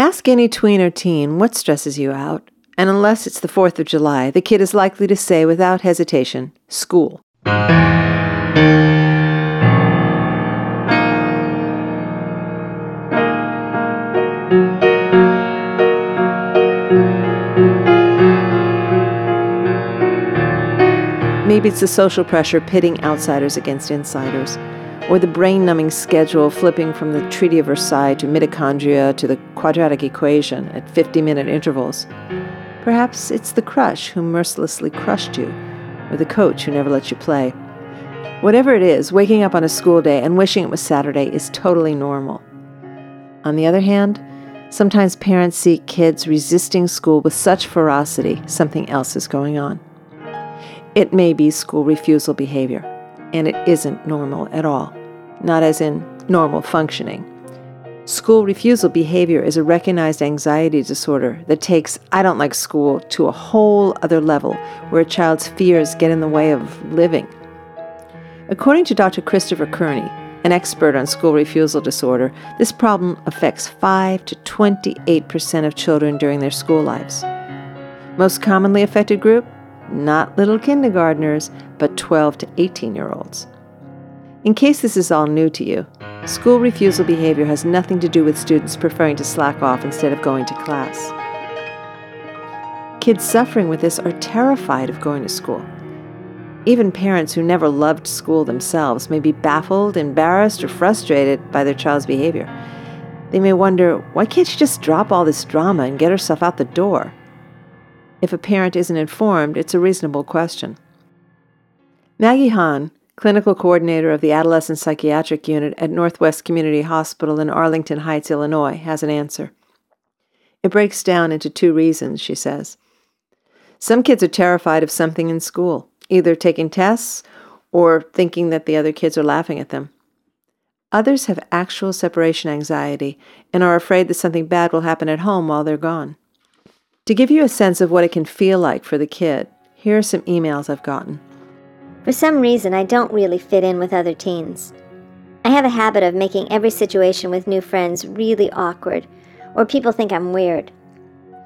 Ask any tween or teen what stresses you out, and unless it's the 4th of July, the kid is likely to say without hesitation, school. Maybe it's the social pressure pitting outsiders against insiders or the brain numbing schedule flipping from the Treaty of Versailles to mitochondria to the quadratic equation at 50 minute intervals. Perhaps it's the crush who mercilessly crushed you, or the coach who never let you play. Whatever it is, waking up on a school day and wishing it was Saturday is totally normal. On the other hand, sometimes parents see kids resisting school with such ferocity, something else is going on. It may be school refusal behavior, and it isn't normal at all not as in normal functioning. School refusal behavior is a recognized anxiety disorder that takes I don't like school to a whole other level where a child's fears get in the way of living. According to Dr. Christopher Kearney, an expert on school refusal disorder, this problem affects 5 to 28% of children during their school lives. Most commonly affected group? Not little kindergartners, but 12 to 18 year olds. In case this is all new to you, school refusal behavior has nothing to do with students preferring to slack off instead of going to class. Kids suffering with this are terrified of going to school. Even parents who never loved school themselves may be baffled, embarrassed, or frustrated by their child's behavior. They may wonder, why can't she just drop all this drama and get herself out the door? If a parent isn't informed, it's a reasonable question. Maggie Hahn, clinical coordinator of the Adolescent Psychiatric Unit at Northwest Community Hospital in Arlington Heights, Illinois, has an answer. It breaks down into two reasons, she says. Some kids are terrified of something in school, either taking tests or thinking that the other kids are laughing at them. Others have actual separation anxiety and are afraid that something bad will happen at home while they're gone. To give you a sense of what it can feel like for the kid, here are some emails I've gotten. For some reason, I don't really fit in with other teens. I have a habit of making every situation with new friends really awkward, or people think I'm weird.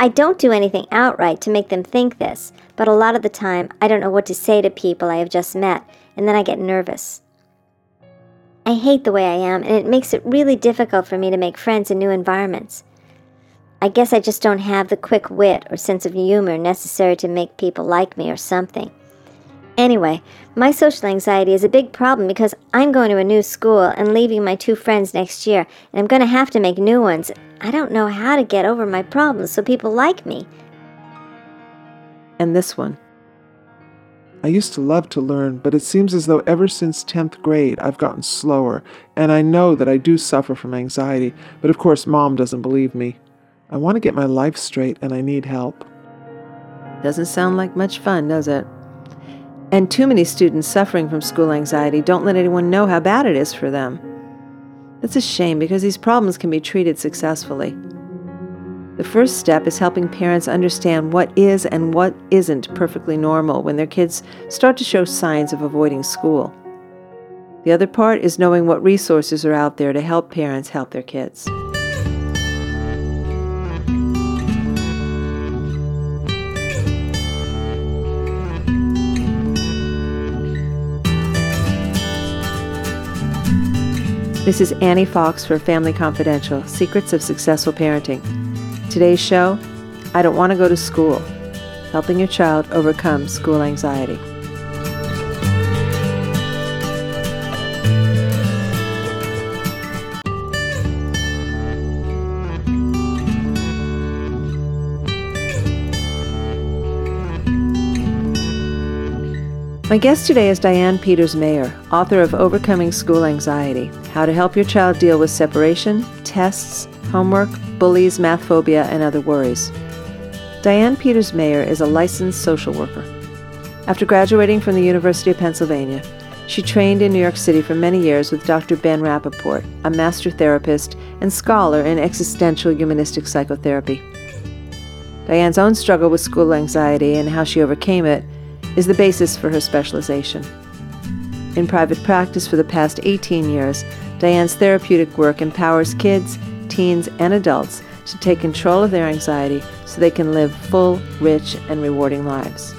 I don't do anything outright to make them think this, but a lot of the time I don't know what to say to people I have just met, and then I get nervous. I hate the way I am, and it makes it really difficult for me to make friends in new environments. I guess I just don't have the quick wit or sense of humor necessary to make people like me or something. Anyway, my social anxiety is a big problem because I'm going to a new school and leaving my two friends next year, and I'm going to have to make new ones. I don't know how to get over my problems so people like me. And this one. I used to love to learn, but it seems as though ever since 10th grade I've gotten slower, and I know that I do suffer from anxiety, but of course, mom doesn't believe me. I want to get my life straight and I need help. Doesn't sound like much fun, does it? And too many students suffering from school anxiety don't let anyone know how bad it is for them. That's a shame because these problems can be treated successfully. The first step is helping parents understand what is and what isn't perfectly normal when their kids start to show signs of avoiding school. The other part is knowing what resources are out there to help parents help their kids. This is Annie Fox for Family Confidential Secrets of Successful Parenting. Today's show I Don't Want to Go to School Helping Your Child Overcome School Anxiety. My guest today is Diane Peters Mayer, author of Overcoming School Anxiety How to Help Your Child Deal with Separation, Tests, Homework, Bullies, Math Phobia, and Other Worries. Diane Peters Mayer is a licensed social worker. After graduating from the University of Pennsylvania, she trained in New York City for many years with Dr. Ben Rappaport, a master therapist and scholar in existential humanistic psychotherapy. Diane's own struggle with school anxiety and how she overcame it is the basis for her specialization. In private practice for the past 18 years, Diane's therapeutic work empowers kids, teens, and adults to take control of their anxiety so they can live full, rich, and rewarding lives.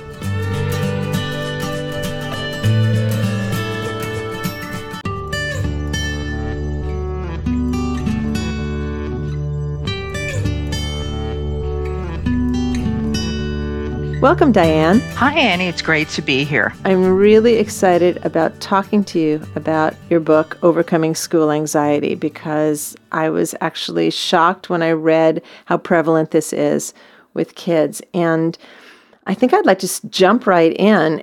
Welcome, Diane. Hi, Annie. It's great to be here. I'm really excited about talking to you about your book, Overcoming School Anxiety, because I was actually shocked when I read how prevalent this is with kids. And I think I'd like to jump right in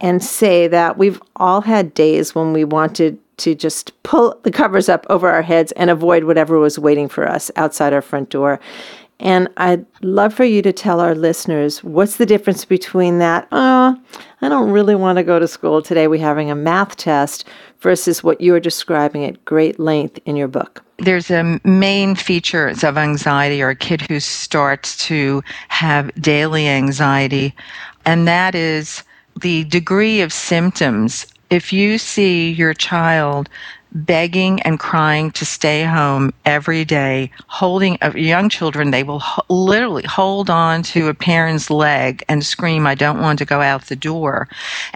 and say that we've all had days when we wanted to just pull the covers up over our heads and avoid whatever was waiting for us outside our front door. And I'd love for you to tell our listeners what's the difference between that, oh, I don't really want to go to school today, we're having a math test, versus what you're describing at great length in your book. There's a main features of anxiety or a kid who starts to have daily anxiety, and that is the degree of symptoms. If you see your child begging and crying to stay home every day, holding young children, they will ho- literally hold on to a parent's leg and scream, I don't want to go out the door.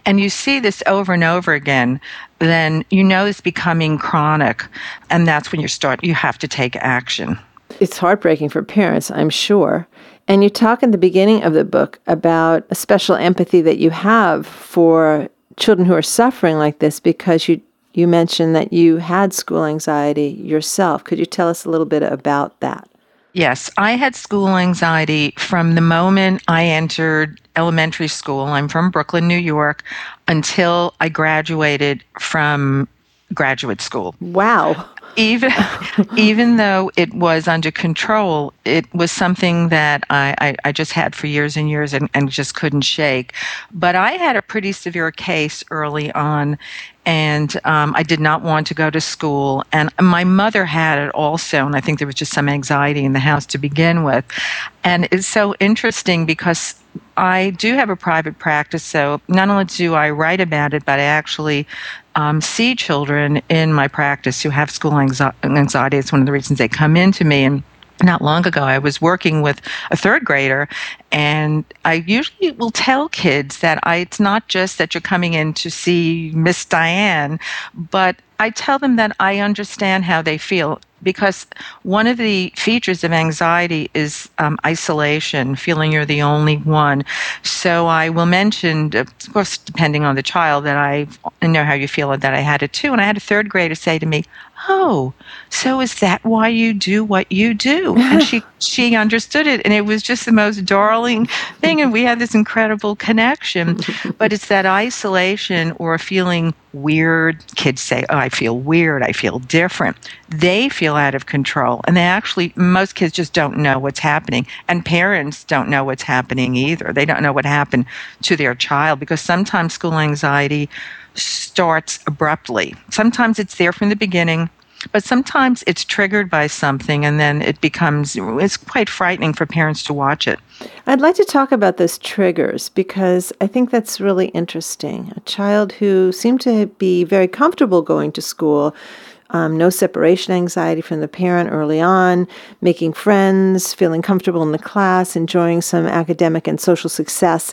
And you see this over and over again, then you know it's becoming chronic. And that's when you start, you have to take action. It's heartbreaking for parents, I'm sure. And you talk in the beginning of the book about a special empathy that you have for children who are suffering like this because you you mentioned that you had school anxiety yourself. Could you tell us a little bit about that? Yes, I had school anxiety from the moment I entered elementary school. I'm from Brooklyn, New York, until I graduated from graduate school. Wow even even though it was under control, it was something that I, I, I, just had for years and years and, and just couldn't shake. But I had a pretty severe case early on, and um, I did not want to go to school. And my mother had it also, and I think there was just some anxiety in the house to begin with. And it's so interesting because I do have a private practice, so not only do I write about it, but I actually um, see children in my practice who have school anxiety. It's one of the reasons they come into me and not long ago, I was working with a third grader, and I usually will tell kids that I, it's not just that you're coming in to see Miss Diane, but I tell them that I understand how they feel because one of the features of anxiety is um, isolation, feeling you're the only one. So I will mention, of course, depending on the child, that I know how you feel, and that I had it too. And I had a third grader say to me, oh, so is that why you do what you do? And she she understood it, and it was just the most darling thing, and we had this incredible connection. But it's that isolation or feeling weird. Kids say, "Oh, I feel weird. I feel different." They feel out of control, and they actually most kids just don't know what's happening, and parents don't know what's happening either. They don't know what happened to their child because sometimes school anxiety starts abruptly. Sometimes it's there from the beginning, but sometimes it's triggered by something and then it becomes it's quite frightening for parents to watch it. I'd like to talk about those triggers because I think that's really interesting. A child who seemed to be very comfortable going to school um, no separation anxiety from the parent early on, making friends, feeling comfortable in the class, enjoying some academic and social success.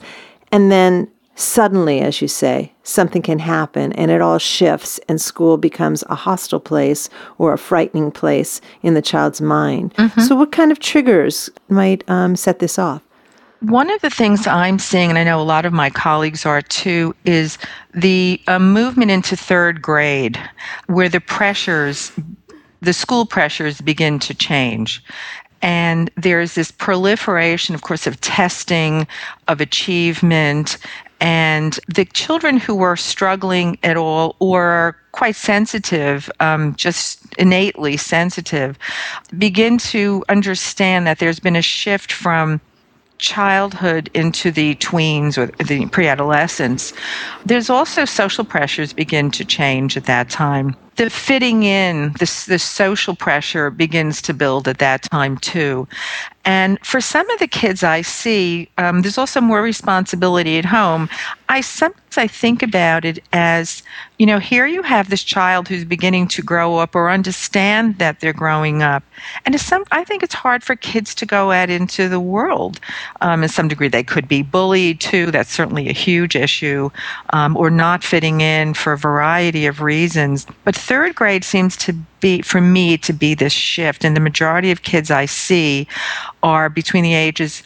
And then Suddenly, as you say, something can happen and it all shifts, and school becomes a hostile place or a frightening place in the child's mind. Mm-hmm. So, what kind of triggers might um, set this off? One of the things I'm seeing, and I know a lot of my colleagues are too, is the uh, movement into third grade where the pressures, the school pressures begin to change. And there's this proliferation, of course, of testing, of achievement, and the children who were struggling at all or are quite sensitive, um, just innately sensitive, begin to understand that there's been a shift from childhood into the tweens or the pre-adolescence there's also social pressures begin to change at that time the fitting in the social pressure begins to build at that time too And for some of the kids I see, um, there's also more responsibility at home. I sometimes I think about it as, you know, here you have this child who's beginning to grow up or understand that they're growing up, and some I think it's hard for kids to go out into the world. Um, in some degree, they could be bullied too. That's certainly a huge issue, um, or not fitting in for a variety of reasons. But third grade seems to be for me to be this shift, and the majority of kids I see are between the ages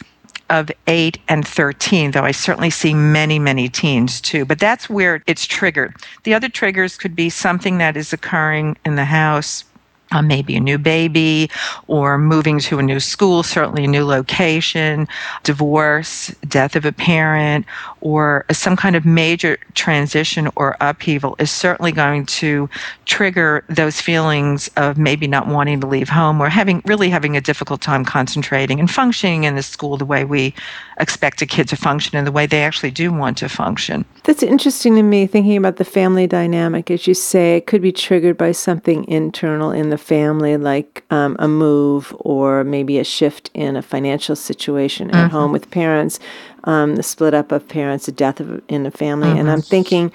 of 8 and 13, though I certainly see many, many teens too. But that's where it's triggered. The other triggers could be something that is occurring in the house uh, maybe a new baby or moving to a new school, certainly a new location, divorce, death of a parent, or some kind of major transition or upheaval is certainly going to trigger those feelings of maybe not wanting to leave home or having really having a difficult time concentrating and functioning in the school the way we expect a kid to function and the way they actually do want to function. That's interesting to me, thinking about the family dynamic. As you say, it could be triggered by something internal in the family, like um, a move or maybe a shift in a financial situation at mm-hmm. home with parents, um, the split up of parents, the death of, in a family. Mm-hmm. And I'm mm-hmm. thinking,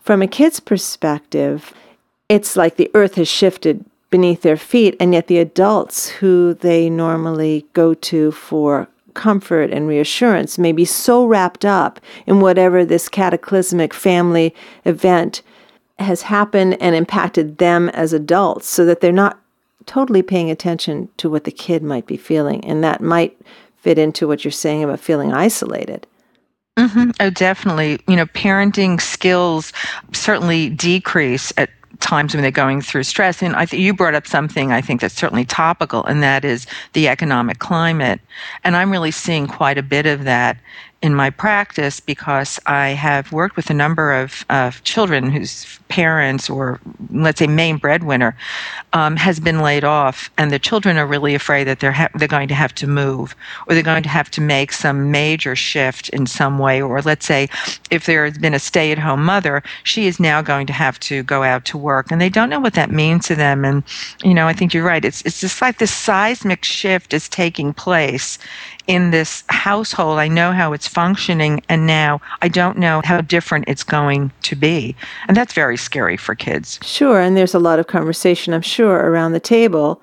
from a kid's perspective, it's like the earth has shifted beneath their feet, and yet the adults who they normally go to for comfort and reassurance may be so wrapped up in whatever this cataclysmic family event has happened and impacted them as adults so that they're not totally paying attention to what the kid might be feeling. And that might fit into what you're saying about feeling isolated. Mm-hmm. Oh, definitely. You know, parenting skills certainly decrease at times when they're going through stress. And I think you brought up something I think that's certainly topical, and that is the economic climate. And I'm really seeing quite a bit of that in my practice because I have worked with a number of, of children whose parents or let's say main breadwinner um, has been laid off and the children are really afraid that they're ha- they're going to have to move or they're going to have to make some major shift in some way or let's say if there has been a stay-at-home mother she is now going to have to go out to work and they don't know what that means to them and you know I think you're right. It's it's just like this seismic shift is taking place in this household. I know how it's functioning, and now I don't know how different it's going to be. And that's very scary for kids. Sure. And there's a lot of conversation, I'm sure, around the table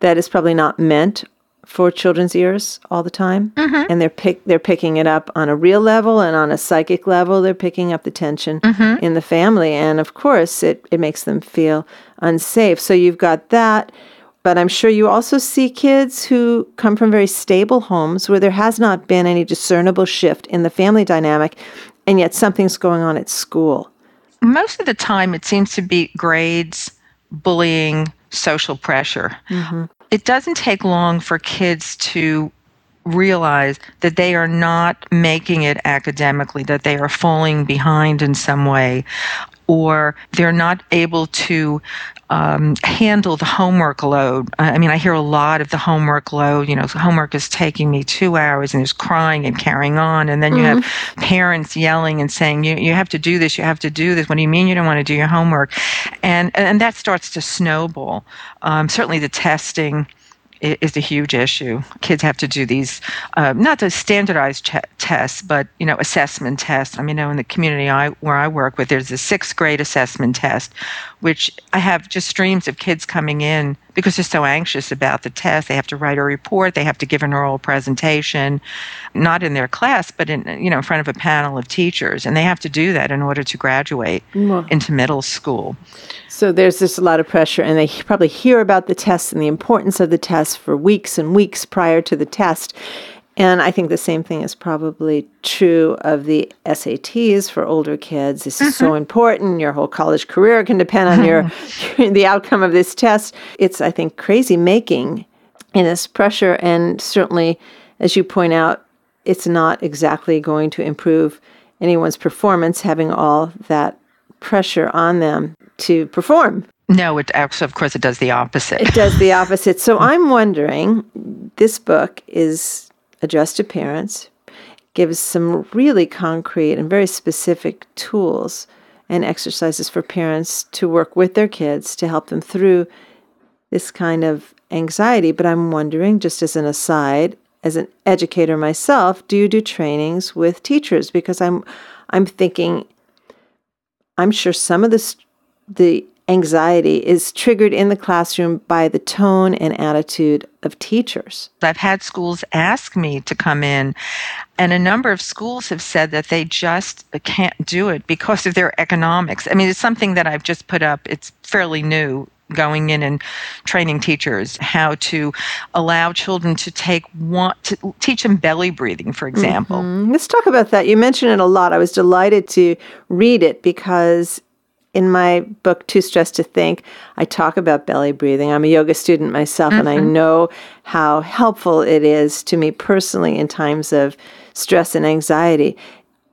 that is probably not meant for children's ears all the time mm-hmm. and they're pick they're picking it up on a real level and on a psychic level they're picking up the tension mm-hmm. in the family and of course it, it makes them feel unsafe so you've got that but I'm sure you also see kids who come from very stable homes where there has not been any discernible shift in the family dynamic, and yet something's going on at school. Most of the time, it seems to be grades, bullying, social pressure. Mm-hmm. It doesn't take long for kids to realize that they are not making it academically, that they are falling behind in some way, or they're not able to um, handle the homework load. I mean, I hear a lot of the homework load. You know, homework is taking me two hours, and there's crying and carrying on, and then mm-hmm. you have mm-hmm. parents yelling and saying, "You you have to do this. You have to do this." What do you mean you don't want to do your homework? And and that starts to snowball. Um, certainly, the testing is a huge issue. Kids have to do these, uh, not the standardized ch- tests, but you know, assessment tests. I mean, you know, in the community I, where I work with, there's a sixth grade assessment test, which I have just streams of kids coming in because they're so anxious about the test. They have to write a report. They have to give an oral presentation, not in their class, but in you know, in front of a panel of teachers, and they have to do that in order to graduate into middle school. So there's just a lot of pressure, and they probably hear about the test and the importance of the test for weeks and weeks prior to the test. And I think the same thing is probably true of the SATs for older kids. This is mm-hmm. so important. Your whole college career can depend on your the outcome of this test. It's I think crazy making in this pressure and certainly as you point out it's not exactly going to improve anyone's performance having all that pressure on them to perform. No, it actually, of course, it does the opposite. It does the opposite. So I'm wondering this book is addressed to parents, gives some really concrete and very specific tools and exercises for parents to work with their kids to help them through this kind of anxiety. But I'm wondering, just as an aside, as an educator myself, do you do trainings with teachers? Because I'm I'm thinking I'm sure some of the the anxiety is triggered in the classroom by the tone and attitude of teachers. I've had schools ask me to come in, and a number of schools have said that they just can't do it because of their economics. I mean, it's something that I've just put up, it's fairly new. Going in and training teachers how to allow children to take one to teach them belly breathing, for example. Mm-hmm. Let's talk about that. You mention it a lot. I was delighted to read it because in my book too stressed to think i talk about belly breathing i'm a yoga student myself mm-hmm. and i mm-hmm. know how helpful it is to me personally in times of stress and anxiety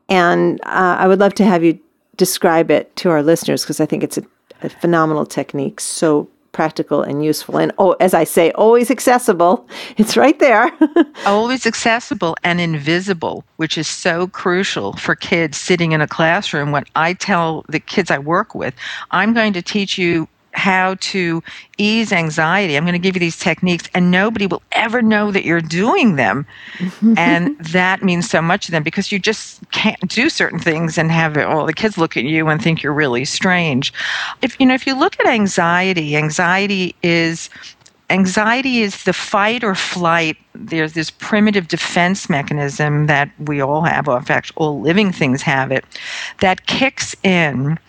and uh, i would love to have you describe it to our listeners because i think it's a, a phenomenal technique so practical and useful. And oh as i say always accessible. It's right there. Always accessible and invisible which is so crucial for kids sitting in a classroom. When i tell the kids i work with i'm going to teach you how to ease anxiety. I'm going to give you these techniques, and nobody will ever know that you're doing them. and that means so much to them because you just can't do certain things and have all the kids look at you and think you're really strange. If you know, if you look at anxiety, anxiety is anxiety is the fight or flight. There's this primitive defense mechanism that we all have, or in fact, all living things have it, that kicks in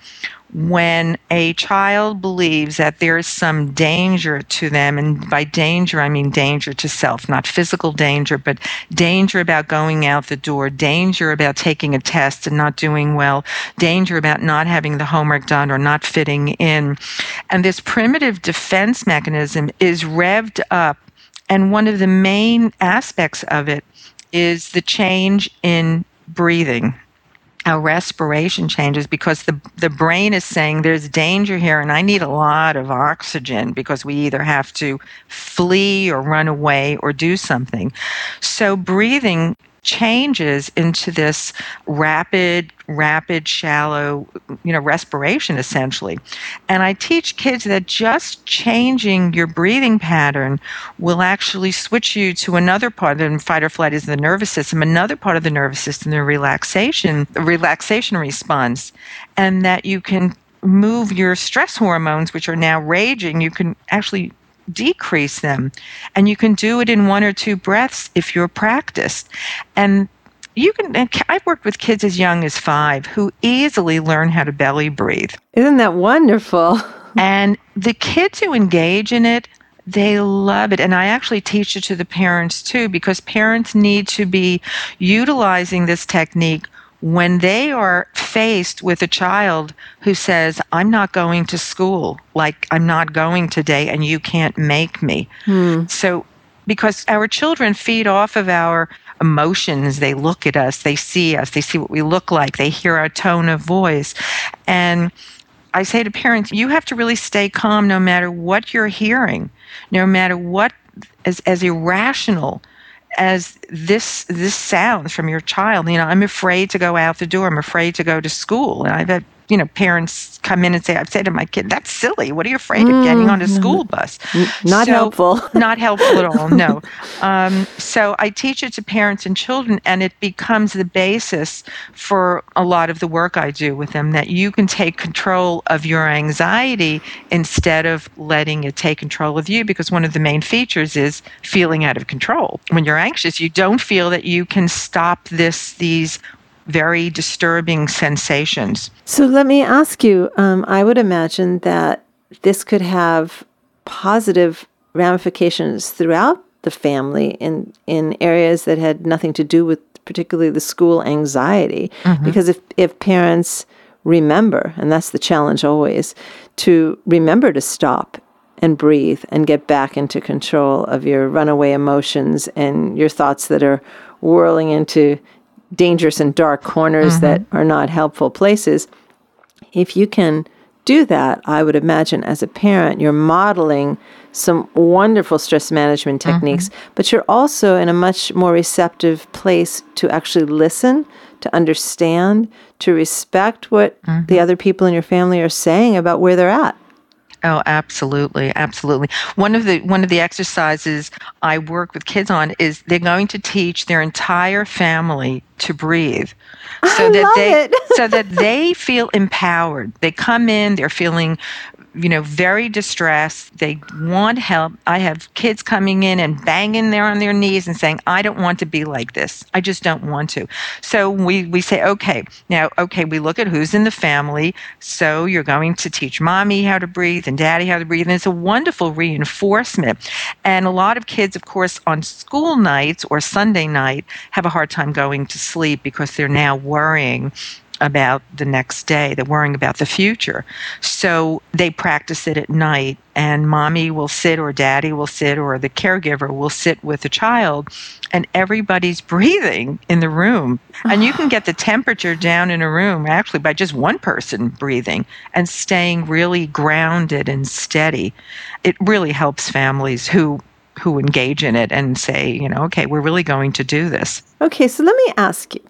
when a child believes that there is some danger to them, and by danger I mean danger to self, not physical danger, but danger about going out the door, danger about taking a test and not doing well, danger about not having the homework done or not fitting in. And this primitive defense mechanism is revved up, and one of the main aspects of it is the change in breathing our respiration changes because the the brain is saying there's danger here and I need a lot of oxygen because we either have to flee or run away or do something. So breathing changes into this rapid rapid shallow you know respiration essentially. And i teach kids that just changing your breathing pattern will actually switch you to another part the fight or flight is the nervous system another part of the nervous system the relaxation the relaxation response. And that you can move your stress hormones which are now raging you can actually decrease them. And you can do it in one or two breaths if you're practiced. And you can i've worked with kids as young as five who easily learn how to belly breathe isn't that wonderful and the kids who engage in it they love it and i actually teach it to the parents too because parents need to be utilizing this technique when they are faced with a child who says, I'm not going to school, like I'm not going today and you can't make me. Hmm. So, because our children feed off of our emotions, they look at us, they see us, they see what we look like, they hear our tone of voice. And I say to parents, you have to really stay calm no matter what you're hearing, no matter what as, as irrational as this this sounds from your child. You know i'm afraid to go out the door. I'm afraid to go to school. And i've had you know, parents come in and say, I've said to my kid, that's silly. What are you afraid of getting on a mm. school bus? Not so, helpful. not helpful at all, no. Um, so I teach it to parents and children, and it becomes the basis for a lot of the work I do with them that you can take control of your anxiety instead of letting it take control of you, because one of the main features is feeling out of control. When you're anxious, you don't feel that you can stop this, these very disturbing sensations. So let me ask you um, I would imagine that this could have positive ramifications throughout the family in, in areas that had nothing to do with particularly the school anxiety. Mm-hmm. Because if, if parents remember, and that's the challenge always, to remember to stop and breathe and get back into control of your runaway emotions and your thoughts that are whirling into dangerous and dark corners mm-hmm. that are not helpful places. If you can do that, I would imagine as a parent, you're modeling some wonderful stress management mm-hmm. techniques, mm-hmm. but you're also in a much more receptive place to actually listen, to understand, to respect what mm-hmm. the other people in your family are saying about where they're at. Oh, absolutely, absolutely. One of the one of the exercises I work with kids on is they're going to teach their entire family to breathe so I that they so that they feel empowered. They come in, they're feeling you know, very distressed. They want help. I have kids coming in and banging there on their knees and saying, I don't want to be like this. I just don't want to. So we, we say, okay, now, okay, we look at who's in the family. So you're going to teach mommy how to breathe and daddy how to breathe. And it's a wonderful reinforcement. And a lot of kids, of course, on school nights or Sunday night have a hard time going to sleep because they're now worrying about the next day. They're worrying about the future. So they practice it at night, and mommy will sit, or daddy will sit, or the caregiver will sit with the child, and everybody's breathing in the room. And you can get the temperature down in a room actually by just one person breathing and staying really grounded and steady. It really helps families who who engage in it and say, you know, okay, we're really going to do this. Okay, so let me ask you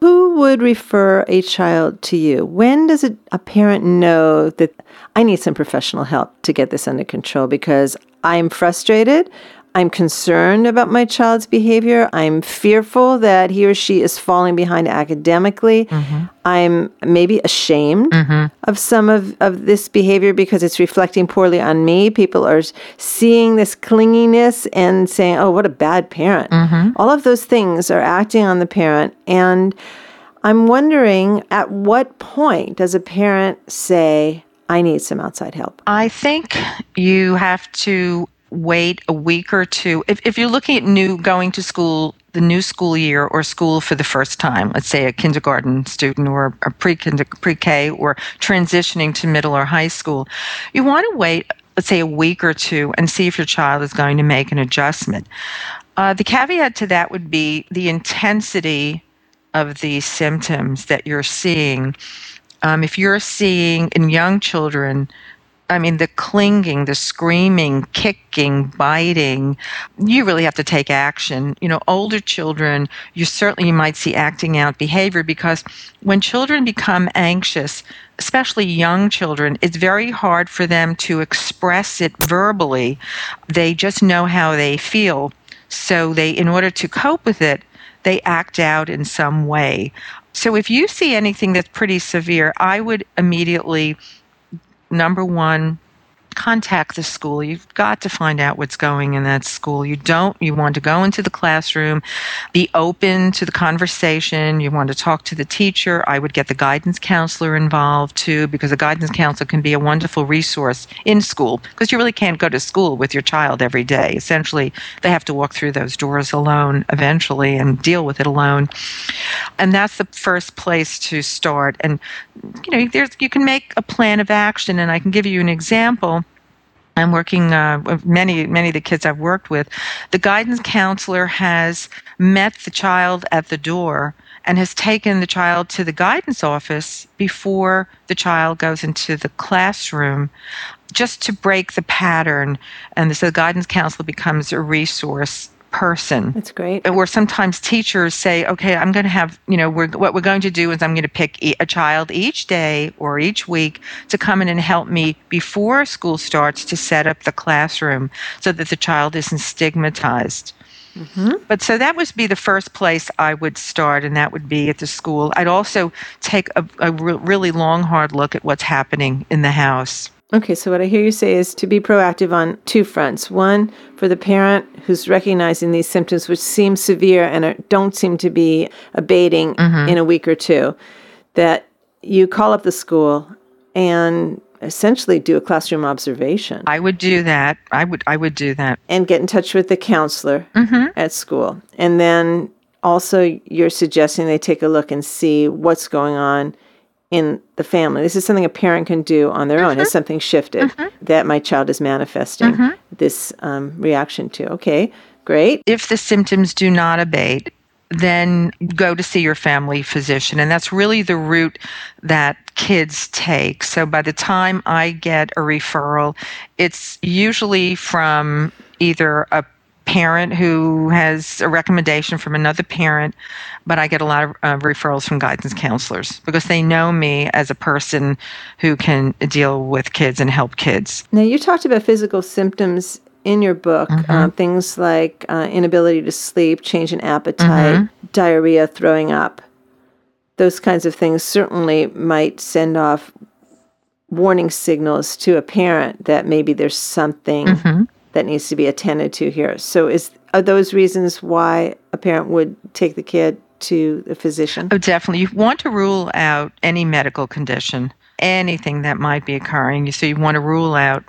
who would refer a child to you? When does a, a parent know that I need some professional help to get this under control because I'm frustrated? I'm concerned about my child's behavior. I'm fearful that he or she is falling behind academically. Mm-hmm. I'm maybe ashamed mm-hmm. of some of, of this behavior because it's reflecting poorly on me. People are seeing this clinginess and saying, oh, what a bad parent. Mm-hmm. All of those things are acting on the parent. And I'm wondering at what point does a parent say, I need some outside help? I think you have to wait a week or two. If, if you're looking at new going to school, the new school year or school for the first time, let's say a kindergarten student or a pre pre-K or transitioning to middle or high school, you want to wait, let's say a week or two and see if your child is going to make an adjustment. Uh, the caveat to that would be the intensity of these symptoms that you're seeing. Um, if you're seeing in young children I mean, the clinging, the screaming, kicking, biting, you really have to take action. You know, older children, you certainly might see acting out behavior because when children become anxious, especially young children, it's very hard for them to express it verbally. They just know how they feel. So they, in order to cope with it, they act out in some way. So if you see anything that's pretty severe, I would immediately number one, contact the school. You've got to find out what's going in that school. You don't, you want to go into the classroom, be open to the conversation. You want to talk to the teacher. I would get the guidance counselor involved too, because the guidance counselor can be a wonderful resource in school because you really can't go to school with your child every day. Essentially, they have to walk through those doors alone eventually and deal with it alone. And that's the first place to start. And, you know, there's, you can make a plan of action and I can give you an example I'm working uh, with many many of the kids I've worked with. The guidance counselor has met the child at the door and has taken the child to the guidance office before the child goes into the classroom just to break the pattern and so the guidance counselor becomes a resource person. That's great. Where sometimes teachers say, okay, I'm going to have, you know, we're, what we're going to do is I'm going to pick a child each day or each week to come in and help me before school starts to set up the classroom so that the child isn't stigmatized. Mm-hmm. But so that would be the first place I would start, and that would be at the school. I'd also take a, a re- really long, hard look at what's happening in the house. Okay, so what I hear you say is to be proactive on two fronts. One, for the parent who's recognizing these symptoms, which seem severe and are, don't seem to be abating mm-hmm. in a week or two, that you call up the school and essentially do a classroom observation. I would do that. I would I would do that. And get in touch with the counselor mm-hmm. at school. And then also you're suggesting they take a look and see what's going on in the family. This is something a parent can do on their mm-hmm. own. Has something shifted mm-hmm. that my child is manifesting mm-hmm. this um, reaction to? Okay, great. If the symptoms do not abate, then go to see your family physician. And that's really the route that kids take. So by the time I get a referral, it's usually from either a parent who has a recommendation from another parent, but I get a lot of uh, referrals from guidance counselors because they know me as a person who can deal with kids and help kids. Now, you talked about physical symptoms in your book, Mm-hmm. uh, things like uh, inability to sleep, change in appetite, Mm-hmm. diarrhea, throwing up. Those kinds of things certainly might send off warning signals to a parent that maybe there's something Mm-hmm. That needs to be attended to here. So, is are those reasons why a parent would take the kid to the physician? Oh, definitely. You want to rule out any medical condition, anything that might be occurring. So you want to rule out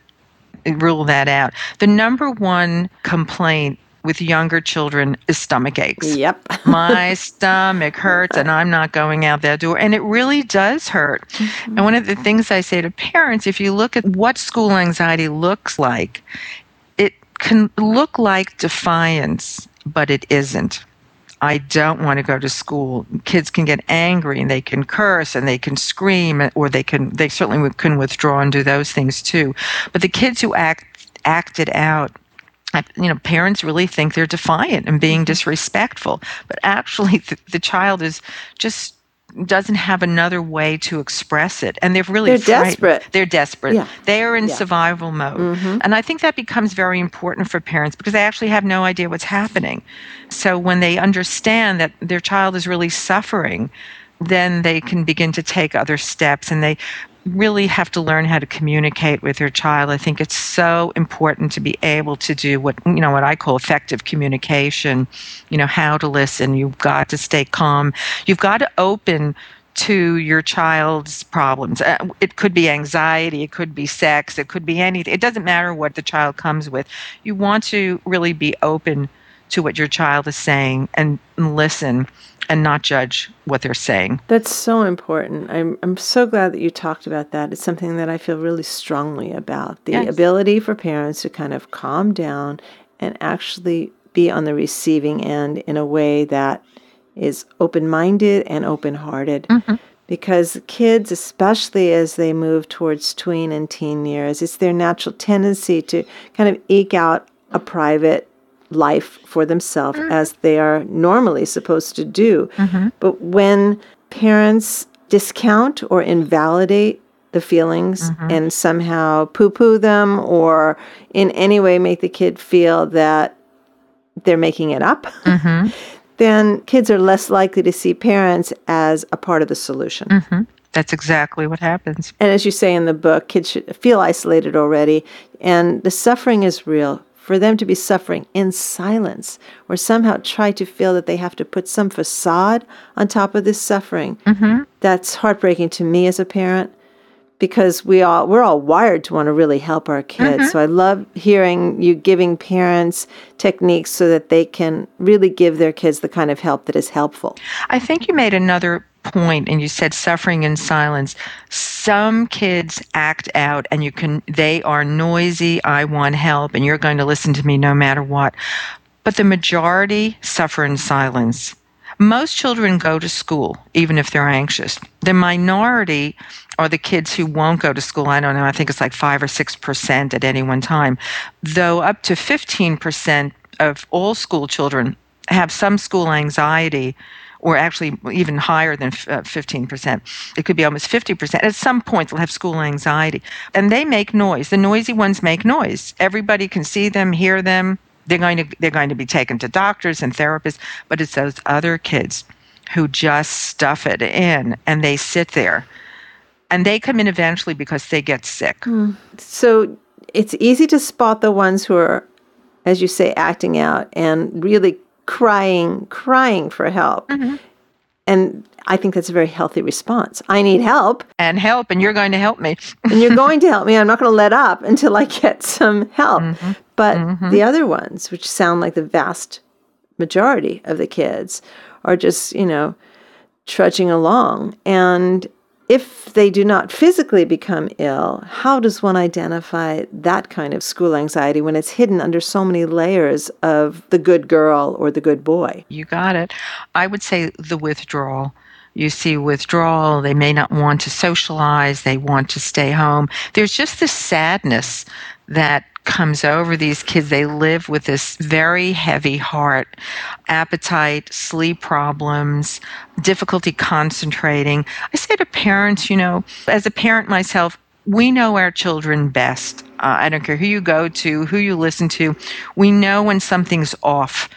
rule that out. The number one complaint with younger children is stomach aches. Yep. My stomach hurts and I'm not going out that door. And it really does hurt. And one of the things I say to parents, if you look at what school anxiety looks like, can look like defiance, but it isn't. I don't want to go to school. Kids can get angry and they can curse and they can scream or they can they certainly can withdraw and do those things too. But the kids who act acted out you know parents really think they're defiant and being mm-hmm. disrespectful but actually the, the child is just doesn't have another way to express it and they're really They're frightened. desperate. they're desperate Yeah. they are in Yeah. survival mode mm-hmm. and i think that becomes very important for parents because they actually have no idea what's happening so when they understand that their child is really suffering then they can begin to take other steps and they really have to learn how to communicate with your child. I think it's so important to be able to do what you know what I call effective communication, you know, how to listen. You've got to stay calm. You've got to open to your child's problems. Uh, it could be anxiety, it could be sex, it could be anything. It doesn't matter what the child comes with. You want to really be open to what your child is saying and listen and not judge what they're saying. That's so important. I'm I'm so glad that you talked about that. It's something that I feel really strongly about. The Yes. ability for parents to kind of calm down and actually be on the receiving end in a way that is open-minded and open-hearted. Mm-hmm. Because kids, especially as they move towards tween and teen years, it's their natural tendency to kind of eke out a private life for themselves mm. as they are normally supposed to do. Mm-hmm. But when parents discount or invalidate the feelings mm-hmm. and somehow poo poo them or in any way make the kid feel that they're making it up, mm-hmm. then kids are less likely to see parents as a part of the solution. That's exactly what happens. And as you say in the book, kids should feel isolated already, and the suffering is real. For them to be suffering in silence or somehow try to feel that they have to put some facade on top of this suffering, mm-hmm. that's heartbreaking to me as a parent because we all we're all wired to want to really help our kids. Mm-hmm. So I love hearing you giving parents techniques so that they can really give their kids the kind of help that is helpful. I think you made another point and you said suffering in silence. Some kids act out and you can they are noisy, I want help and you're going to listen to me no matter what. But the majority suffer in silence. Most children go to school even if they're anxious. The minority are the kids who won't go to school. I don't know, I think it's like 5 or 6% at any one time. Though up to 15% of all school children have some school anxiety or actually even higher than uh, 15%. It could be almost 50%. At some point, they'll have school anxiety. And they make noise. The noisy ones make noise. Everybody can see them, hear them. They're going to, they're going to be taken to doctors and therapists. But it's those other kids who just stuff it in and they sit there. And they come in eventually because they get sick. So it's easy to spot the ones who are, as you say, acting out and really crying, crying for help. Mm-hmm. And I think that's a very healthy response. I need help, And help, and you're going to help me. and you're going to help me. I'm not going to let up until I get some help. Mm-hmm. But mm-hmm. the other ones, which sound like the vast majority of the kids, are just, you know, trudging along. And if they do not physically become ill, how does one identify that kind of school anxiety when it's hidden under so many layers of the good girl or the good boy? You got it. I would say the withdrawal. You see withdrawal. They may not want to socialize. They want to stay home. There's just this sadness that comes over these kids. They live with this very heavy heart, appetite, sleep problems, difficulty concentrating. I say to parents, you know, as a parent myself, we know our children best. Uh, I don't care who you go to, who you listen to. We know when something's off.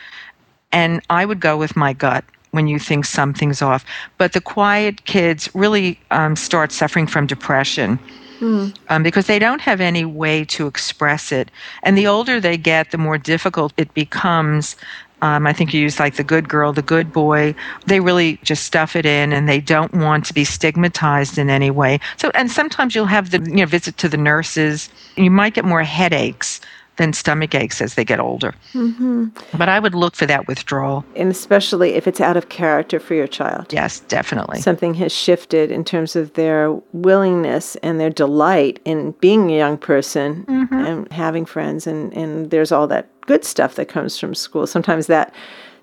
And I would go with my gut when you think something's off. But the quiet kids really um, start suffering from depression mm. um, because they don't have any way to express it. And the older they get, the more difficult it becomes. Um, I think you use like the good girl, the good boy. They really just stuff it in, and they don't want to be stigmatized in any way. So, and sometimes you'll have the you know visit to the nurses. You might get more headaches than stomach aches as they get older. Mm-hmm. But I would look for that withdrawal. And especially if it's out of character for your child. Yes, definitely. Something has shifted in terms of their willingness and their delight in being a young person mm-hmm. and having friends. And, and there's all that good stuff that comes from school. Sometimes that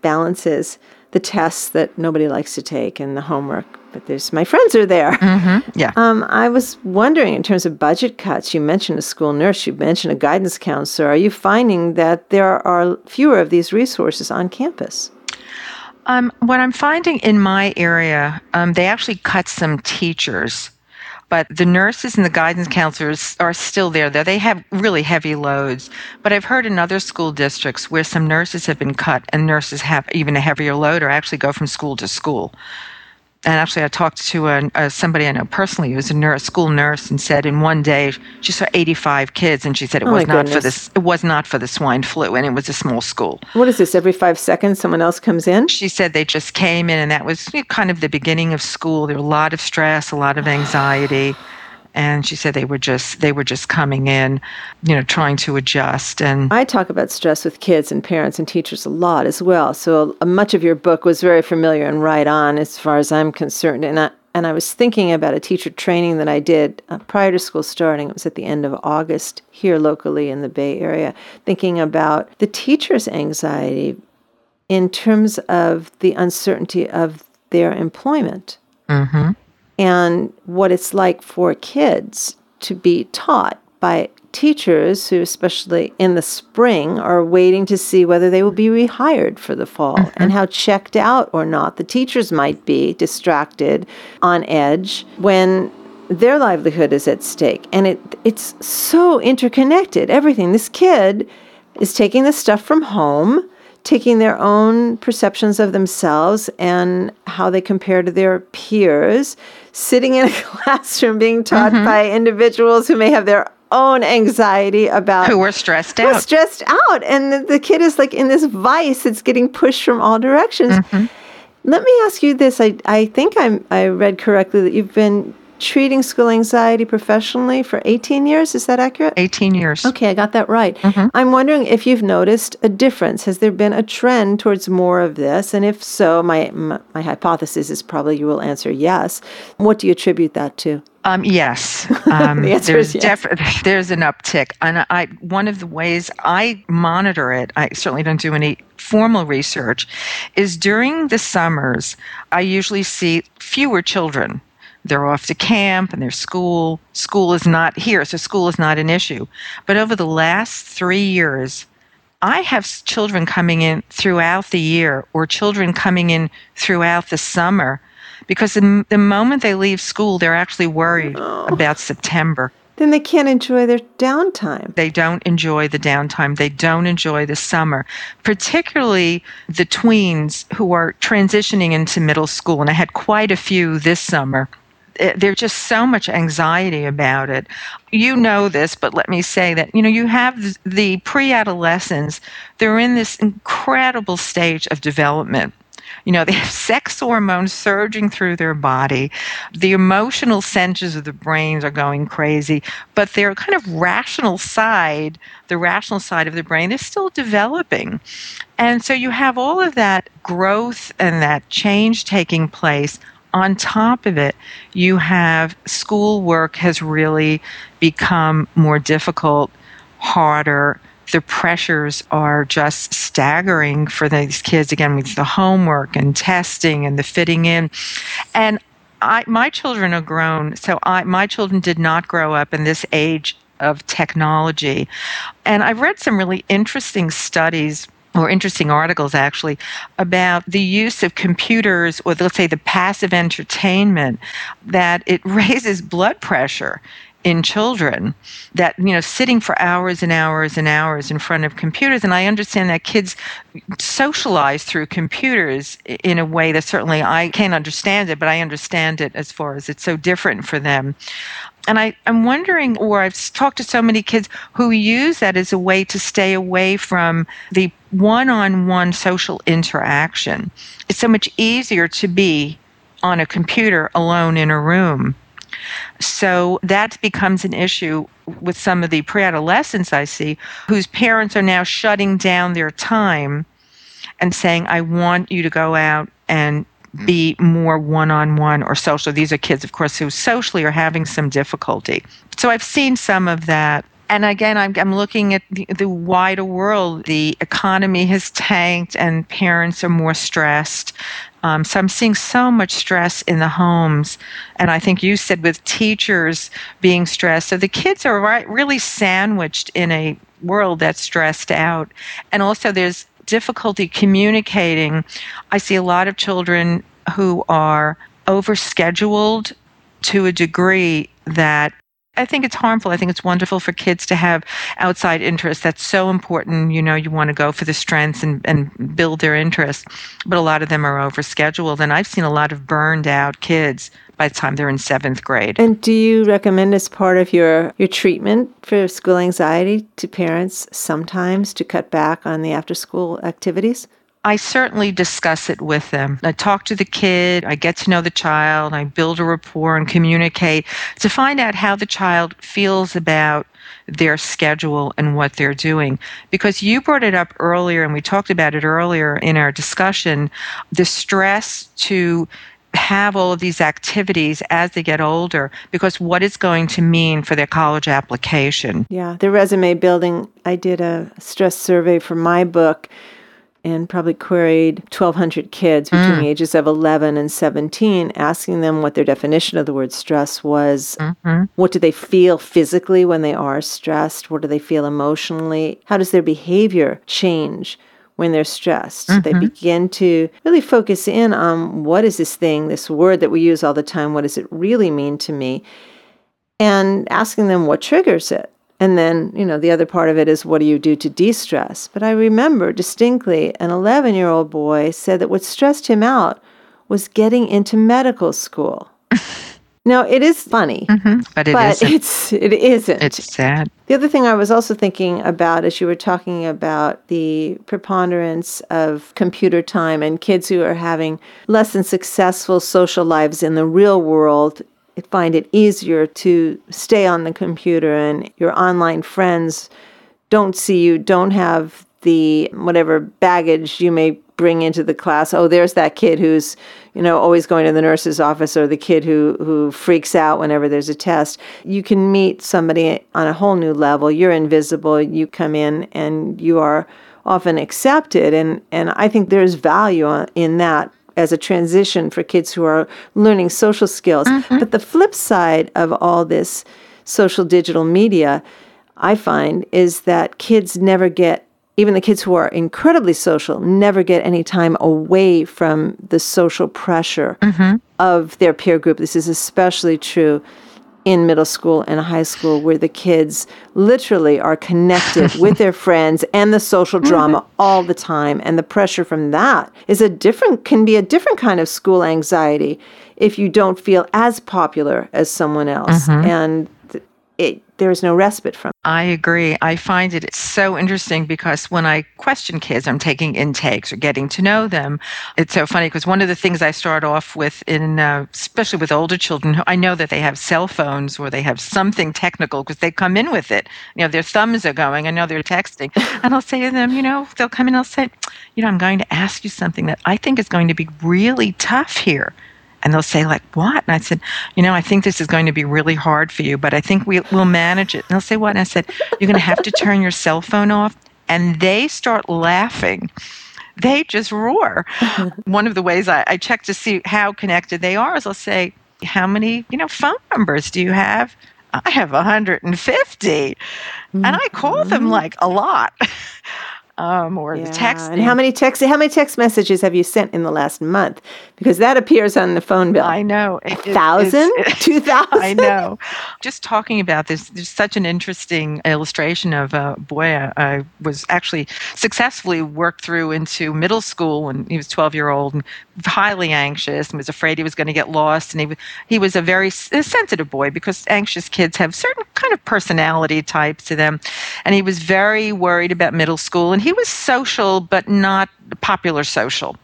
balances the tests that nobody likes to take and the homework but there's my friends are there. Mm-hmm. Yeah. Um, I was wondering in terms of budget cuts. You mentioned a school nurse. You mentioned a guidance counselor. Are you finding that there are fewer of these resources on campus? Um, what I'm finding in my area, um, they actually cut some teachers but the nurses and the guidance counselors are still there. There, they have really heavy loads. But I've heard in other school districts where some nurses have been cut and nurses have even a heavier load or actually go from school to school and actually, I talked to a, a, uh, somebody I know personally who's a nurse, school nurse, and said in one day she saw 85 kids, and she said it oh was not goodness. for this. It was not for the swine flu, and it was a small school. What is this? Every five seconds, someone else comes in. She said they just came in, and that was kind of the beginning of school. There was a lot of stress, a lot of anxiety and she said they were just they were just coming in you know trying to adjust and i talk about stress with kids and parents and teachers a lot as well so uh, much of your book was very familiar and right on as far as i'm concerned and i and I was thinking about a teacher training that I did uh, prior to school starting. It was at the end of August here locally in the Bay Area, thinking about the teacher's anxiety in terms of the uncertainty of their employment. Mm-hmm and what it's like for kids to be taught by teachers who, especially in the spring, are waiting to see whether they will be rehired for the fall mm-hmm. and how checked out or not the teachers might be distracted on edge when their livelihood is at stake. And it it's so interconnected. Everything. This kid is taking the stuff from home taking their own perceptions of themselves and how they compare to their peers, sitting in a classroom being taught mm-hmm. by individuals who may have their own anxiety about who are stressed out. stressed out. And the, the, kid is like in this vice that's getting pushed from all directions. Mm-hmm. Let me ask you this. I, I think I'm, I read correctly that you've been treating school anxiety professionally for 18 years. Is that accurate? 18 years. Okay, I got that right. Mm-hmm. I'm wondering if you've noticed a difference. Has there been a trend towards more of this? And if so, my, my, my hypothesis is probably you will answer yes. What do you attribute that to? Um, yes, um, the there's yes. Def- there's an uptick, and I one of the ways I monitor it. I certainly don't do any formal research. Is during the summers, I usually see fewer children they're off to camp and their school. School is not here, so school is not an issue. But over the last three years, I have children coming in throughout the year or children coming in throughout the summer because the, the moment they leave school, they're actually worried oh. about September. Then they can't enjoy their downtime. They don't enjoy the downtime. They don't enjoy the summer, particularly the tweens who are transitioning into middle school. And I had quite a few this summer Eh, there's just so much anxiety about it. You know this, but let me say that, you know, you have the pre adolescents, they're in this incredible stage of development. You know, they have sex hormones surging through their body. The emotional centers of the brains are going crazy, but their kind of rational side, the rational side of the brain, is still developing. And so you have all of that growth and that change taking place on top of it, you have schoolwork has really become more difficult, harder. the pressures are just staggering for these kids again with the homework and testing and the fitting in and I, my children are grown so I, my children did not grow up in this age of technology and i've read some really interesting studies or interesting articles actually about the use of computers or let's say the passive entertainment that it raises blood pressure in children that you know sitting for hours and hours and hours in front of computers. And i understand that kids socialize through computers in a way that certainly i can't understand it but i understand it as far as it's so different for them and I, I'm wondering, or I've talked to so many kids who use that as a way to stay away from the one on one social interaction. It's so much easier to be on a computer alone in a room so that becomes an issue with some of the pre-adolescents I see whose parents are now shutting down their time and saying, I want you to go out and be more one-on-one or social. These are kids, of course, who socially are having some difficulty. So I've seen some of that and again, I'm, I'm looking at the, the, wider world. The economy has tanked and parents are more stressed. Um, so I'm seeing so much stress in the homes. And I think you said with teachers being stressed. So the kids are right, really sandwiched in a world that's stressed out. And also there's difficulty communicating. I see a lot of children who are overscheduled to a degree that I think it's harmful. I think it's wonderful for kids to have outside interests. That's so important. You know, you want to go for the strengths and, and build their interests. But a lot of them are overscheduled. And I've seen a lot of burned out kids by the time they're in seventh grade. And do you recommend as part of your, your treatment for school anxiety to parents sometimes to cut back on the after school activities? I certainly discuss it with them. I talk to the kid, I get to know the child, I build a rapport and communicate to find out how the child feels about their schedule and what they're doing. Because you brought it up earlier, and we talked about it earlier in our discussion the stress to have all of these activities as they get older because what it's going to mean for their college application. Yeah, the resume building, I did a stress survey for my book and probably queried 1,200 kids between mm. the ages of 11 and 17, asking them what their definition of the word stress was. Mm-hmm. What do they feel physically when they are stressed? What do they feel emotionally? How does their behavior change? When they're stressed, mm-hmm. they begin to really focus in on what is this thing, this word that we use all the time, what does it really mean to me? And asking them what triggers it and then, you know, the other part of it is what do you do to de stress? But I remember distinctly an 11 year old boy said that what stressed him out was getting into medical school. now, it is funny, mm-hmm, but, it but it's, it isn't. It's sad. The other thing I was also thinking about as you were talking about the preponderance of computer time and kids who are having less than successful social lives in the real world find it easier to stay on the computer and your online friends don't see you, don't have the whatever baggage you may bring into the class. Oh, there's that kid who's, you know, always going to the nurse's office or the kid who who freaks out whenever there's a test. You can meet somebody on a whole new level. You're invisible. You come in and you are often accepted and and I think there's value in that as a transition for kids who are learning social skills. Mm-hmm. But the flip side of all this social digital media, I find, is that kids never get even the kids who are incredibly social never get any time away from the social pressure mm-hmm. of their peer group. This is especially true in middle school and high school where the kids literally are connected with their friends and the social drama mm-hmm. all the time and the pressure from that is a different can be a different kind of school anxiety if you don't feel as popular as someone else mm-hmm. and it there is no respite from. I agree. I find it so interesting because when I question kids, I'm taking intakes or getting to know them. It's so funny because one of the things I start off with, in uh, especially with older children, I know that they have cell phones or they have something technical because they come in with it. You know, their thumbs are going. I know they're texting, and I'll say to them, you know, they'll come in. I'll say, you know, I'm going to ask you something that I think is going to be really tough here And they'll say, like, what? And I said, you know, I think this is going to be really hard for you, but I think we, we'll manage it. And they'll say, what? And I said, you're going to have to turn your cell phone off. And they start laughing they just roar. One of the ways I, I, check to see how connected they are is I'll say, How many, you know, phone numbers do you have? I have 150. Mm-hmm. And I call them like a lot. Um, or yeah. the text. And how many text how many text messages have you sent in the last month? Because that appears on the phone bill. I know. A thousand? Two thousand? I know. Just talking about this, there's such an interesting illustration of a boy I, I was actually successfully worked through into middle school when he was 12 year old and highly anxious and was afraid he was going to get lost. And he, he was a very sensitive boy because anxious kids have certain kind of personality types to them. And he was very worried about middle school. And he was social, but not popular social.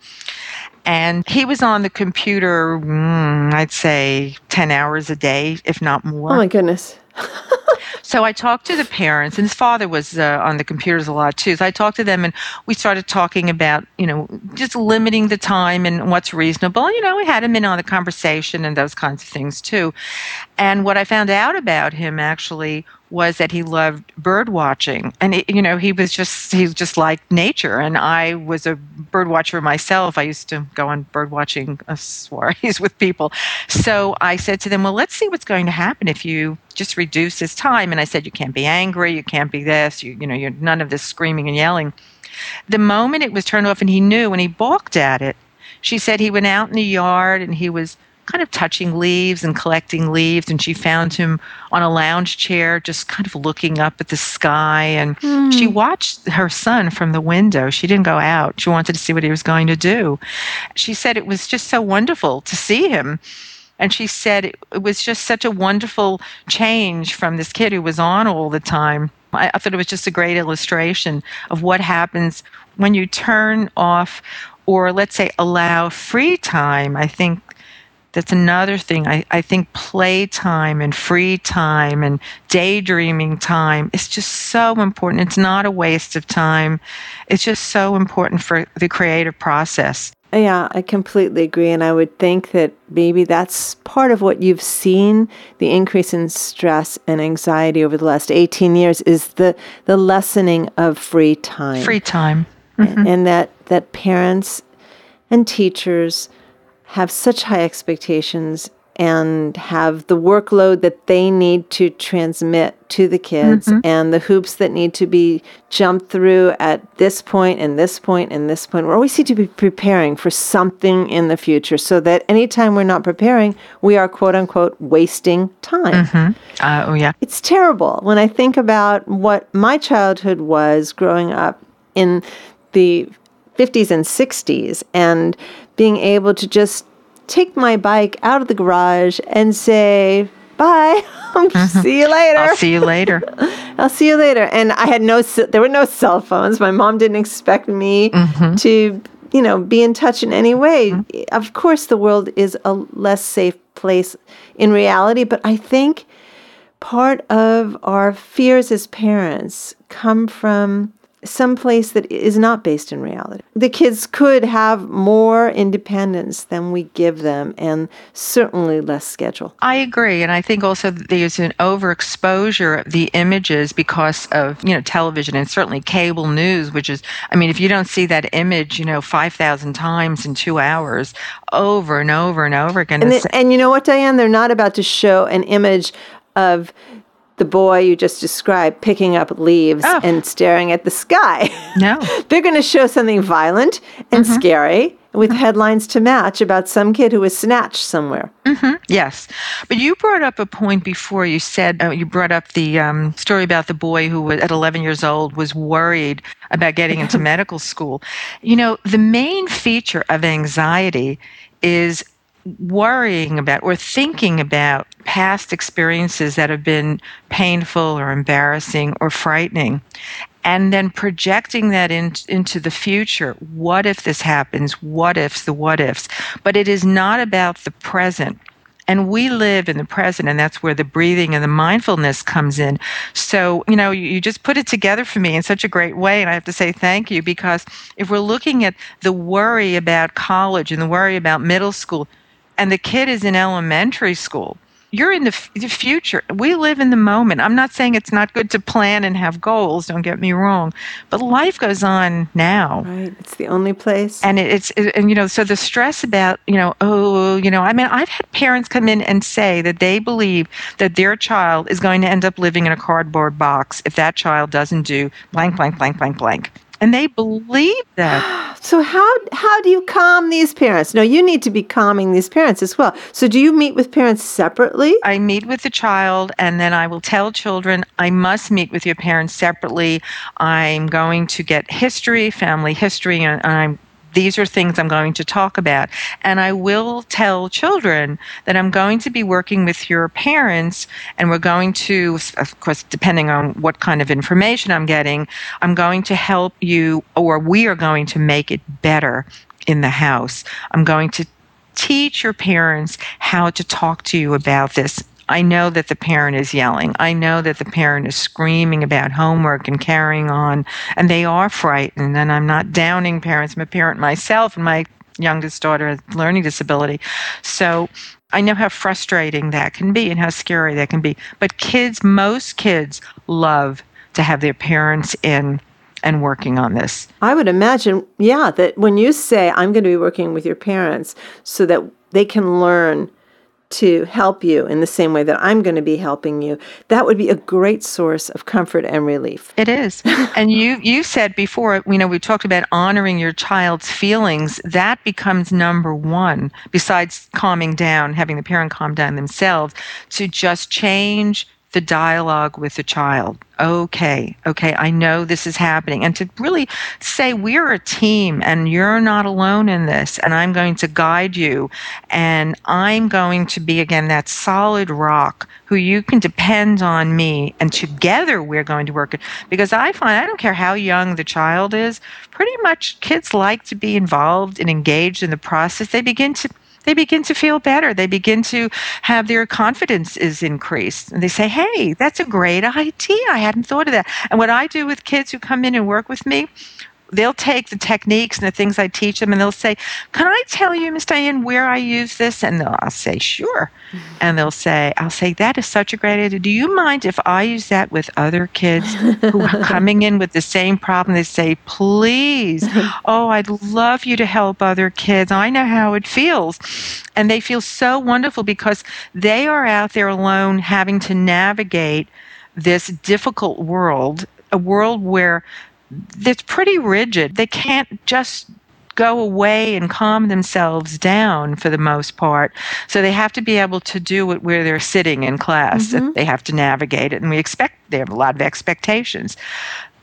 And he was on the computer, mm, I'd say 10 hours a day, if not more. Oh my goodness. so I talked to the parents, and his father was uh, on the computers a lot too. So I talked to them, and we started talking about, you know, just limiting the time and what's reasonable. You know, we had him in on the conversation and those kinds of things too. And what I found out about him actually was that he loved bird watching. And it, you know he was just he's just like nature. And i was a bird watcher myself. I used to go on bird watching uh, soirees with people. So i said to them well let's see what's going to happen if you just reduce his time. And i said you can't be angry. You can't be this. You, you know you're none of this screaming and yelling. The moment it was turned off and he knew and he balked at it she said he went out in the yard and he was kind of touching leaves and collecting leaves and she found him on a lounge chair just kind of looking up at the sky and mm. she watched her son from the window. She didn't go out. She wanted to see what he was going to do. She said it was just so wonderful to see him and she said it, it was just such a wonderful change from this kid who was on all the time. I, I thought it was just a great illustration of what happens when you turn off or let's say allow free time. I think that's another thing. I, I think playtime and free time and daydreaming time is just so important. It's not a waste of time. It's just so important for the creative process. Yeah, I completely agree. And I would think that maybe that's part of what you've seen the increase in stress and anxiety over the last 18 years is the, the lessening of free time. Free time. Mm-hmm. And, and that, that parents and teachers have such high expectations and have the workload that they need to transmit to the kids mm-hmm. and the hoops that need to be jumped through at this point and this point and this point. We always need to be preparing for something in the future so that anytime we're not preparing, we are quote unquote wasting time. Mm-hmm. Uh, oh, yeah. It's terrible when I think about what my childhood was growing up in the 50s and 60s and being able to just take my bike out of the garage and say, bye. Mm-hmm. see you later. I'll see you later. I'll see you later. And I had no, there were no cell phones. My mom didn't expect me mm-hmm. to, you know, be in touch in any way. Mm-hmm. Of course, the world is a less safe place in reality, but I think part of our fears as parents come from some place that is not based in reality. The kids could have more independence than we give them and certainly less schedule. I agree and I think also there's an overexposure of the images because of, you know, television and certainly cable news which is I mean if you don't see that image, you know, 5,000 times in 2 hours over and over and over again. And, and you know what Diane, they're not about to show an image of the boy you just described picking up leaves oh. and staring at the sky. No. They're going to show something violent and mm-hmm. scary with mm-hmm. headlines to match about some kid who was snatched somewhere. Mm-hmm. Yes. But you brought up a point before. You said, uh, you brought up the um, story about the boy who was at 11 years old was worried about getting into medical school. You know, the main feature of anxiety is worrying about or thinking about past experiences that have been painful or embarrassing or frightening and then projecting that in, into the future. What if this happens? What ifs, the what ifs. But it is not about the present. And we live in the present, and that's where the breathing and the mindfulness comes in. So, you know, you, you just put it together for me in such a great way. And I have to say thank you because if we're looking at the worry about college and the worry about middle school, and the kid is in elementary school, you're in the, f- the future. We live in the moment. I'm not saying it's not good to plan and have goals, don't get me wrong, but life goes on now. Right. It's the only place. And it, it's, it, and you know, so the stress about, you know, oh, you know, I mean, I've had parents come in and say that they believe that their child is going to end up living in a cardboard box if that child doesn't do blank, blank, blank, blank, blank. And they believe that. So how how do you calm these parents? No, you need to be calming these parents as well. So do you meet with parents separately? I meet with the child and then I will tell children I must meet with your parents separately. I'm going to get history, family history, and I'm these are things I'm going to talk about. And I will tell children that I'm going to be working with your parents and we're going to, of course, depending on what kind of information I'm getting, I'm going to help you or we are going to make it better in the house. I'm going to teach your parents how to talk to you about this I know that the parent is yelling. I know that the parent is screaming about homework and carrying on, and they are frightened. And I'm not downing parents. I'm a parent myself, and my youngest daughter has learning disability. So I know how frustrating that can be and how scary that can be. But kids, most kids love to have their parents in and working on this. I would imagine, yeah, that when you say, I'm going to be working with your parents so that they can learn to help you in the same way that I'm going to be helping you, that would be a great source of comfort and relief. It is. and you you said before, you know, we talked about honoring your child's feelings. That becomes number 1 besides calming down, having the parent calm down themselves to just change the dialogue with the child. Okay, okay, I know this is happening. And to really say, we're a team and you're not alone in this, and I'm going to guide you, and I'm going to be, again, that solid rock who you can depend on me, and together we're going to work it. Because I find, I don't care how young the child is, pretty much kids like to be involved and engaged in the process. They begin to they begin to feel better. They begin to have their confidence is increased. And they say, hey, that's a great idea. I hadn't thought of that. And what I do with kids who come in and work with me, they'll take the techniques and the things I teach them and they'll say, Can I tell you, Miss Diane, where I use this? And I'll say, Sure. Mm-hmm. And they'll say, I'll say, That is such a great idea. Do you mind if I use that with other kids who are coming in with the same problem? They say, Please. oh, I'd love you to help other kids. I know how it feels. And they feel so wonderful because they are out there alone having to navigate this difficult world, a world where it's pretty rigid. They can't just go away and calm themselves down for the most part. So they have to be able to do it where they're sitting in class. Mm-hmm. They have to navigate it, and we expect they have a lot of expectations.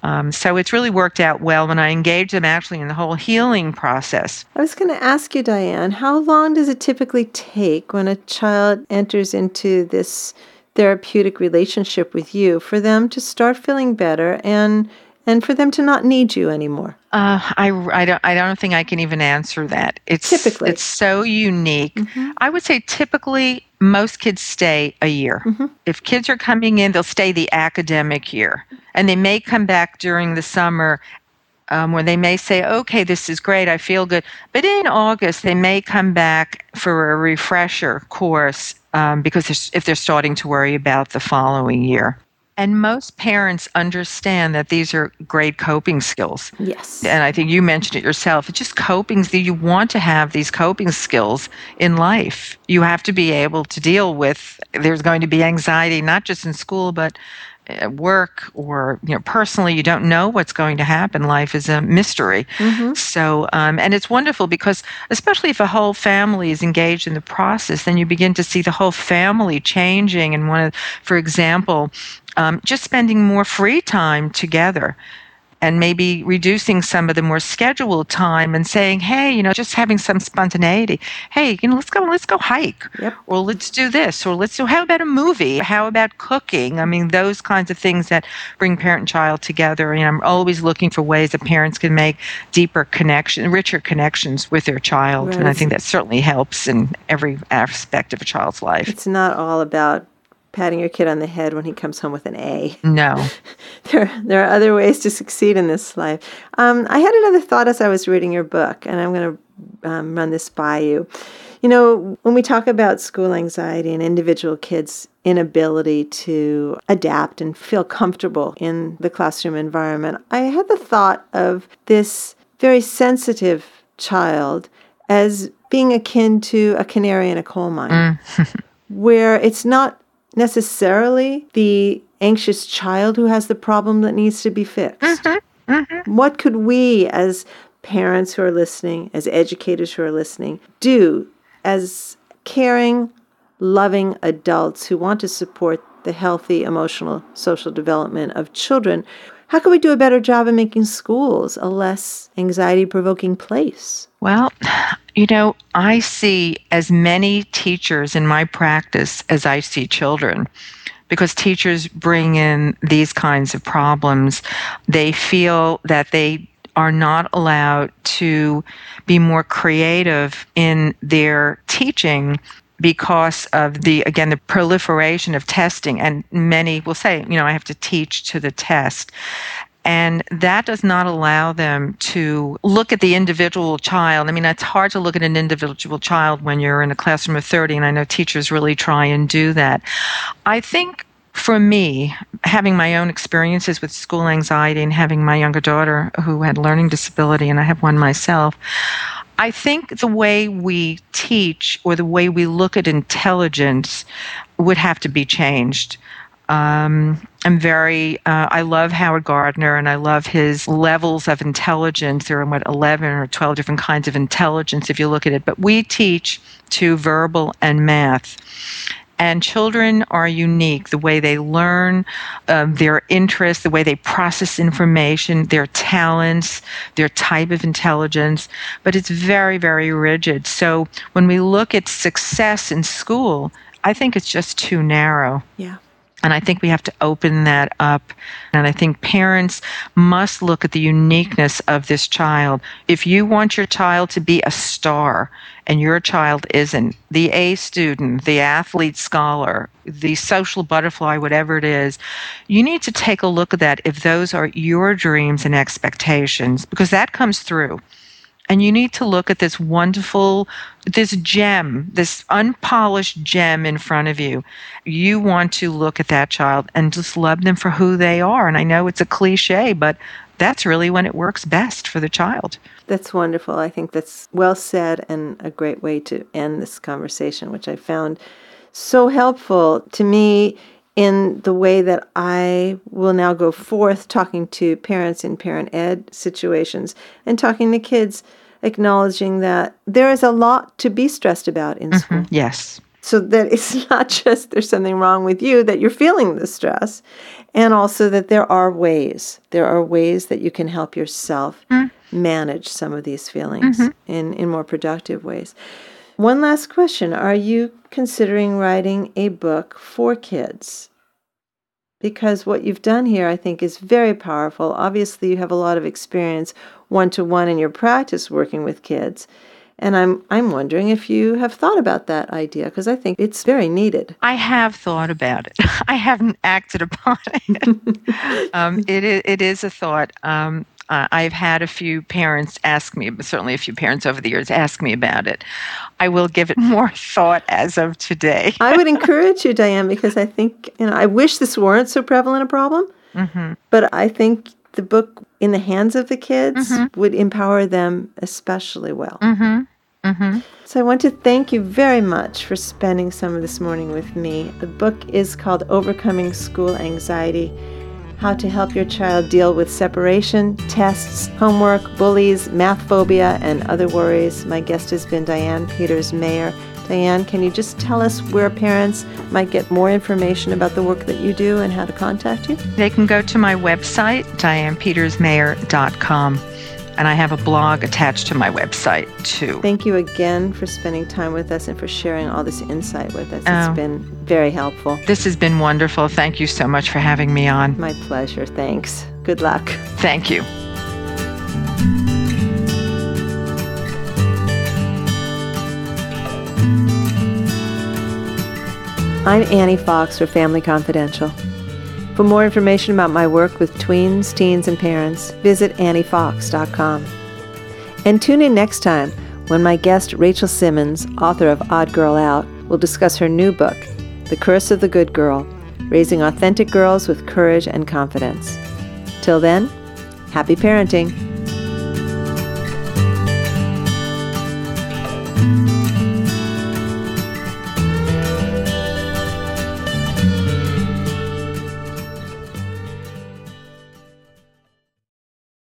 Um, so it's really worked out well when I engage them actually in the whole healing process. I was going to ask you, Diane, how long does it typically take when a child enters into this therapeutic relationship with you for them to start feeling better and and for them to not need you anymore? Uh, I, I, don't, I don't think I can even answer that. It's typically it's so unique. Mm-hmm. I would say typically most kids stay a year. Mm-hmm. If kids are coming in, they'll stay the academic year, and they may come back during the summer. Um, where they may say, okay, this is great, I feel good. But in August, they may come back for a refresher course um, because they're, if they're starting to worry about the following year. And most parents understand that these are great coping skills. Yes. And I think you mentioned it yourself. It's just coping. That you want to have these coping skills in life. You have to be able to deal with, there's going to be anxiety, not just in school, but at work or you know personally you don't know what's going to happen. Life is a mystery. Mm-hmm. so um, and it's wonderful because especially if a whole family is engaged in the process then you begin to see the whole family changing and one of for example um, just spending more free time together and maybe reducing some of the more scheduled time and saying, hey, you know, just having some spontaneity. Hey, you know, let's go, let's go hike, yep. or let's do this, or let's do. How about a movie? How about cooking? I mean, those kinds of things that bring parent and child together. And I'm always looking for ways that parents can make deeper connection, richer connections with their child, right. and I think that certainly helps in every aspect of a child's life. It's not all about patting your kid on the head when he comes home with an A. No. there, there are other ways to succeed in this life. Um, I had another thought as I was reading your book, and I'm going to um, run this by you. You know, when we talk about school anxiety and individual kids' inability to adapt and feel comfortable in the classroom environment, I had the thought of this very sensitive child as being akin to a canary in a coal mine, where it's not necessarily the anxious child who has the problem that needs to be fixed. Mm-hmm, mm-hmm. What could we, as parents who are listening, as educators who are listening, do as caring, loving adults who want to support the healthy emotional social development of children? How can we do a better job of making schools a less anxiety provoking place? Well, you know, I see as many teachers in my practice as I see children because teachers bring in these kinds of problems. They feel that they are not allowed to be more creative in their teaching because of the again the proliferation of testing and many will say you know i have to teach to the test and that does not allow them to look at the individual child. I mean, it's hard to look at an individual child when you're in a classroom of 30, and I know teachers really try and do that. I think for me, having my own experiences with school anxiety and having my younger daughter who had learning disability, and I have one myself, I think the way we teach or the way we look at intelligence would have to be changed. Um, I'm very, uh, I love Howard Gardner and I love his levels of intelligence. There are, what, 11 or 12 different kinds of intelligence if you look at it. But we teach to verbal and math. And children are unique the way they learn, um, their interests, the way they process information, their talents, their type of intelligence. But it's very, very rigid. So when we look at success in school, I think it's just too narrow. Yeah. And I think we have to open that up. And I think parents must look at the uniqueness of this child. If you want your child to be a star and your child isn't, the A student, the athlete scholar, the social butterfly, whatever it is, you need to take a look at that if those are your dreams and expectations, because that comes through and you need to look at this wonderful this gem this unpolished gem in front of you. You want to look at that child and just love them for who they are. And i know it's a cliche but that's really when it works best for the child. That's wonderful. I think that's well said and a great way to end this conversation which i found so helpful to me in the way that I will now go forth talking to parents in parent ed situations and talking to kids, acknowledging that there is a lot to be stressed about in mm-hmm. school. Yes. So that it's not just there's something wrong with you, that you're feeling the stress, and also that there are ways. There are ways that you can help yourself mm-hmm. manage some of these feelings mm-hmm. in, in more productive ways. One last question Are you considering writing a book for kids? Because what you've done here, I think, is very powerful. Obviously, you have a lot of experience one to one in your practice working with kids. And I'm I'm wondering if you have thought about that idea because I think it's very needed. I have thought about it. I haven't acted upon it. um, it, is, it is a thought. Um, uh, I've had a few parents ask me, certainly a few parents over the years ask me about it. I will give it more thought as of today. I would encourage you, Diane, because I think, you know, I wish this weren't so prevalent a problem, mm-hmm. but I think the book in the hands of the kids mm-hmm. would empower them especially well. Mm-hmm. Mm-hmm. So I want to thank you very much for spending some of this morning with me. The book is called Overcoming School Anxiety how to help your child deal with separation, tests, homework, bullies, math phobia, and other worries. My guest has been Diane Peters Mayer. Diane, can you just tell us where parents might get more information about the work that you do and how to contact you? They can go to my website, dianepetersmayer.com and I have a blog attached to my website too. Thank you again for spending time with us and for sharing all this insight with us. It's oh. been very helpful. This has been wonderful. Thank you so much for having me on. My pleasure. Thanks. Good luck. Thank you. I'm Annie Fox for Family Confidential. For more information about my work with tweens, teens, and parents, visit anniefox.com. And tune in next time when my guest Rachel Simmons, author of Odd Girl Out, will discuss her new book, The Curse of the Good Girl Raising Authentic Girls with Courage and Confidence. Till then, happy parenting.